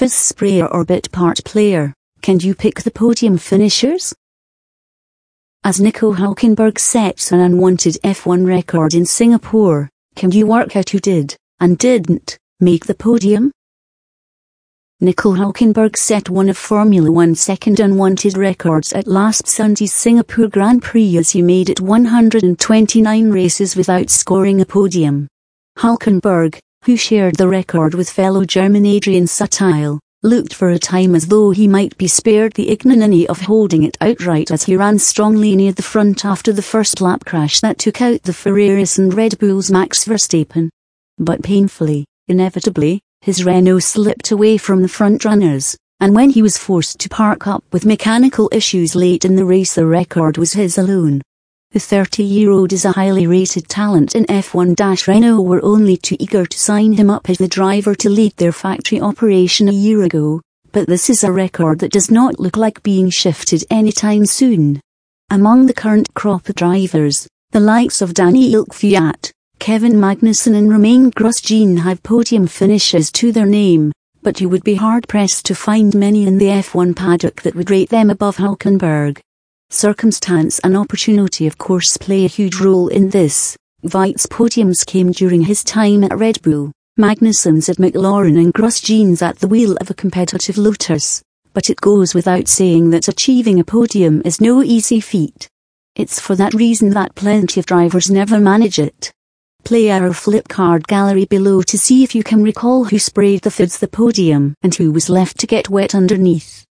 fizz sprayer or bit part player, can you pick the podium finishers? As Nico Hulkenberg sets an unwanted F1 record in Singapore, can you work out who did, and didn't, make the podium? Nico Hulkenberg set one of Formula One's second unwanted records at last Sunday's Singapore Grand Prix as he made it 129 races without scoring a podium. Hulkenberg, who shared the record with fellow German Adrian Sutil, looked for a time as though he might be spared the ignominy of holding it outright as he ran strongly near the front after the first lap crash that took out the Ferraris and Red Bull's Max Verstappen. But painfully, inevitably, his Renault slipped away from the front runners, and when he was forced to park up with mechanical issues late in the race the record was his alone. The 30-year-old is a highly rated talent in F1 Renault were only too eager to sign him up as the driver to lead their factory operation a year ago, but this is a record that does not look like being shifted anytime soon. Among the current crop of drivers, the likes of Daniil Kvyat, Kevin Magnussen and Romain Grosjean have podium finishes to their name, but you would be hard pressed to find many in the F1 paddock that would rate them above Hulkenberg. Circumstance and opportunity of course play a huge role in this. Kvyat's podiums came during his time at Red Bull, Magnussen's at McLaren and Grosjean's at the wheel of a competitive Lotus, but it goes without saying that achieving a podium is no easy feat. It's for that reason that plenty of drivers never manage it. Play our flip card gallery below to see if you can recall who sprayed the foods the podium and who was left to get wet underneath.